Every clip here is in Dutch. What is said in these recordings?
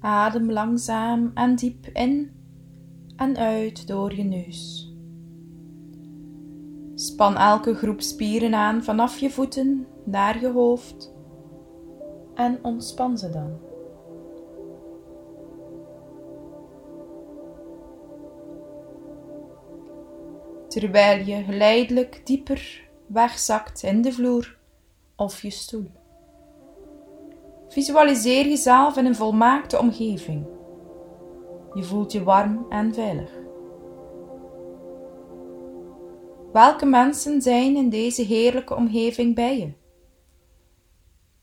Adem langzaam en diep in en uit door je neus. Span elke groep spieren aan vanaf je voeten naar je hoofd en ontspan ze dan. Terwijl je geleidelijk dieper wegzakt in de vloer of je stoel. Visualiseer jezelf in een volmaakte omgeving. Je voelt je warm en veilig. Welke mensen zijn in deze heerlijke omgeving bij je?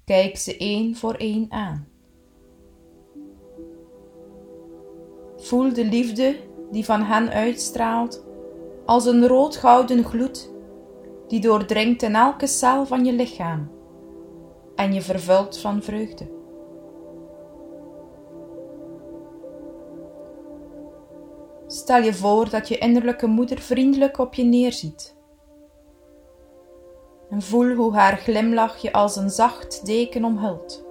Kijk ze één voor één aan. Voel de liefde die van hen uitstraalt als een rood-gouden gloed die doordringt in elke cel van je lichaam en je vervult van vreugde. Stel je voor dat je innerlijke moeder vriendelijk op je neerziet. En voel hoe haar glimlach je als een zacht deken omhult.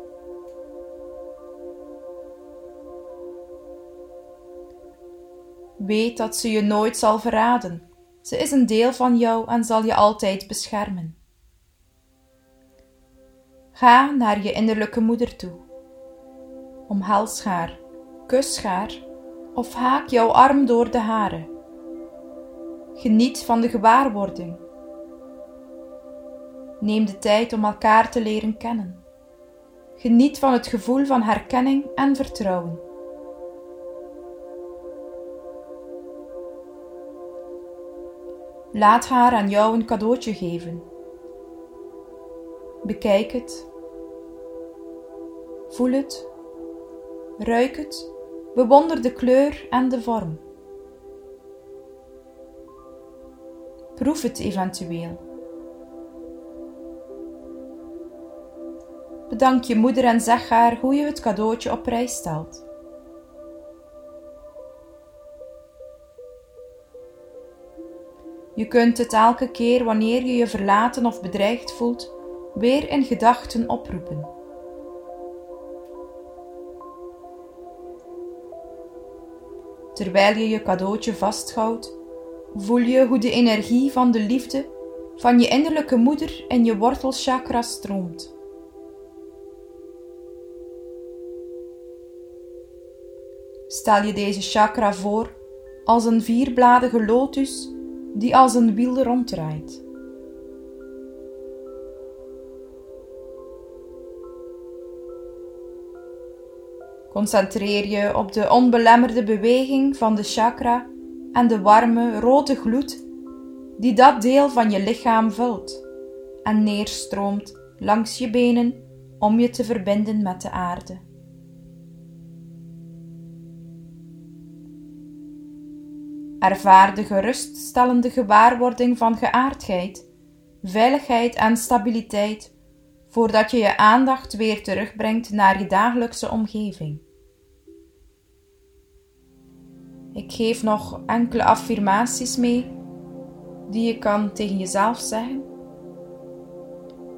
Weet dat ze je nooit zal verraden. Ze is een deel van jou en zal je altijd beschermen. Ga naar je innerlijke moeder toe. Omhels haar, kus haar of haak jouw arm door de hare. Geniet van de gewaarwording. Neem de tijd om elkaar te leren kennen. Geniet van het gevoel van herkenning en vertrouwen. Laat haar aan jou een cadeautje geven. Bekijk het. Voel het. Ruik het. Bewonder de kleur en de vorm. Proef het eventueel. Bedank je moeder en zeg haar hoe je het cadeautje op prijs stelt. Je kunt het elke keer wanneer je je verlaten of bedreigd voelt, weer in gedachten oproepen. Terwijl je je cadeautje vasthoudt, voel je hoe de energie van de liefde van je innerlijke moeder in je wortelchakra stroomt. Stel je deze chakra voor als een vierbladige lotus die als een wiel ronddraait. Concentreer je op de onbelemmerde beweging van de chakra en de warme rode gloed die dat deel van je lichaam vult en neerstroomt langs je benen om je te verbinden met de aarde. Ervaar de geruststellende gewaarwording van geaardheid, veiligheid en stabiliteit voordat je je aandacht weer terugbrengt naar je dagelijkse omgeving. Ik geef nog enkele affirmaties mee die je kan tegen jezelf zeggen.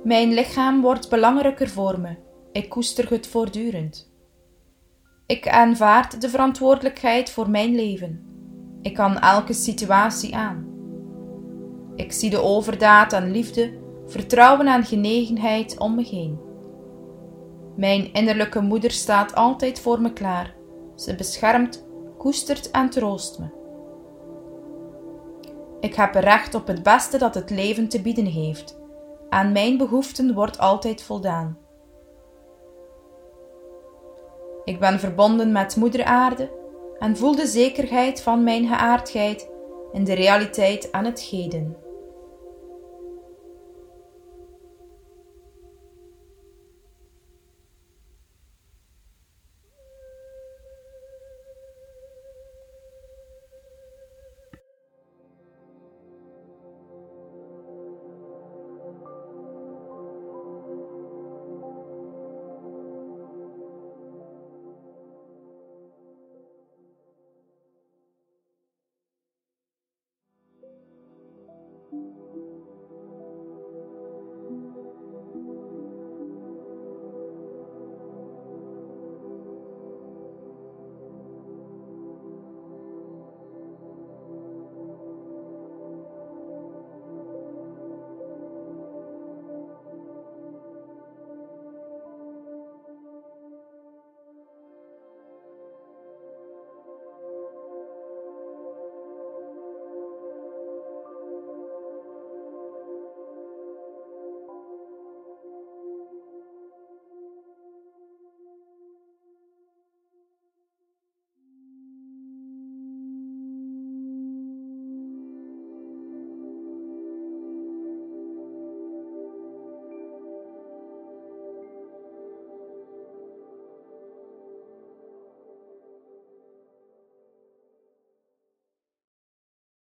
Mijn lichaam wordt belangrijker voor me. Ik koester het voortdurend. Ik aanvaard de verantwoordelijkheid voor mijn leven. Ik kan elke situatie aan. Ik zie de overdaad aan liefde, vertrouwen en genegenheid om me heen. Mijn innerlijke moeder staat altijd voor me klaar. Ze beschermt, koestert en troost me. Ik heb recht op het beste dat het leven te bieden heeft. Aan mijn behoeften wordt altijd voldaan. Ik ben verbonden met Moeder Aarde en voel de zekerheid van mijn geaardheid in de realiteit aan het heden.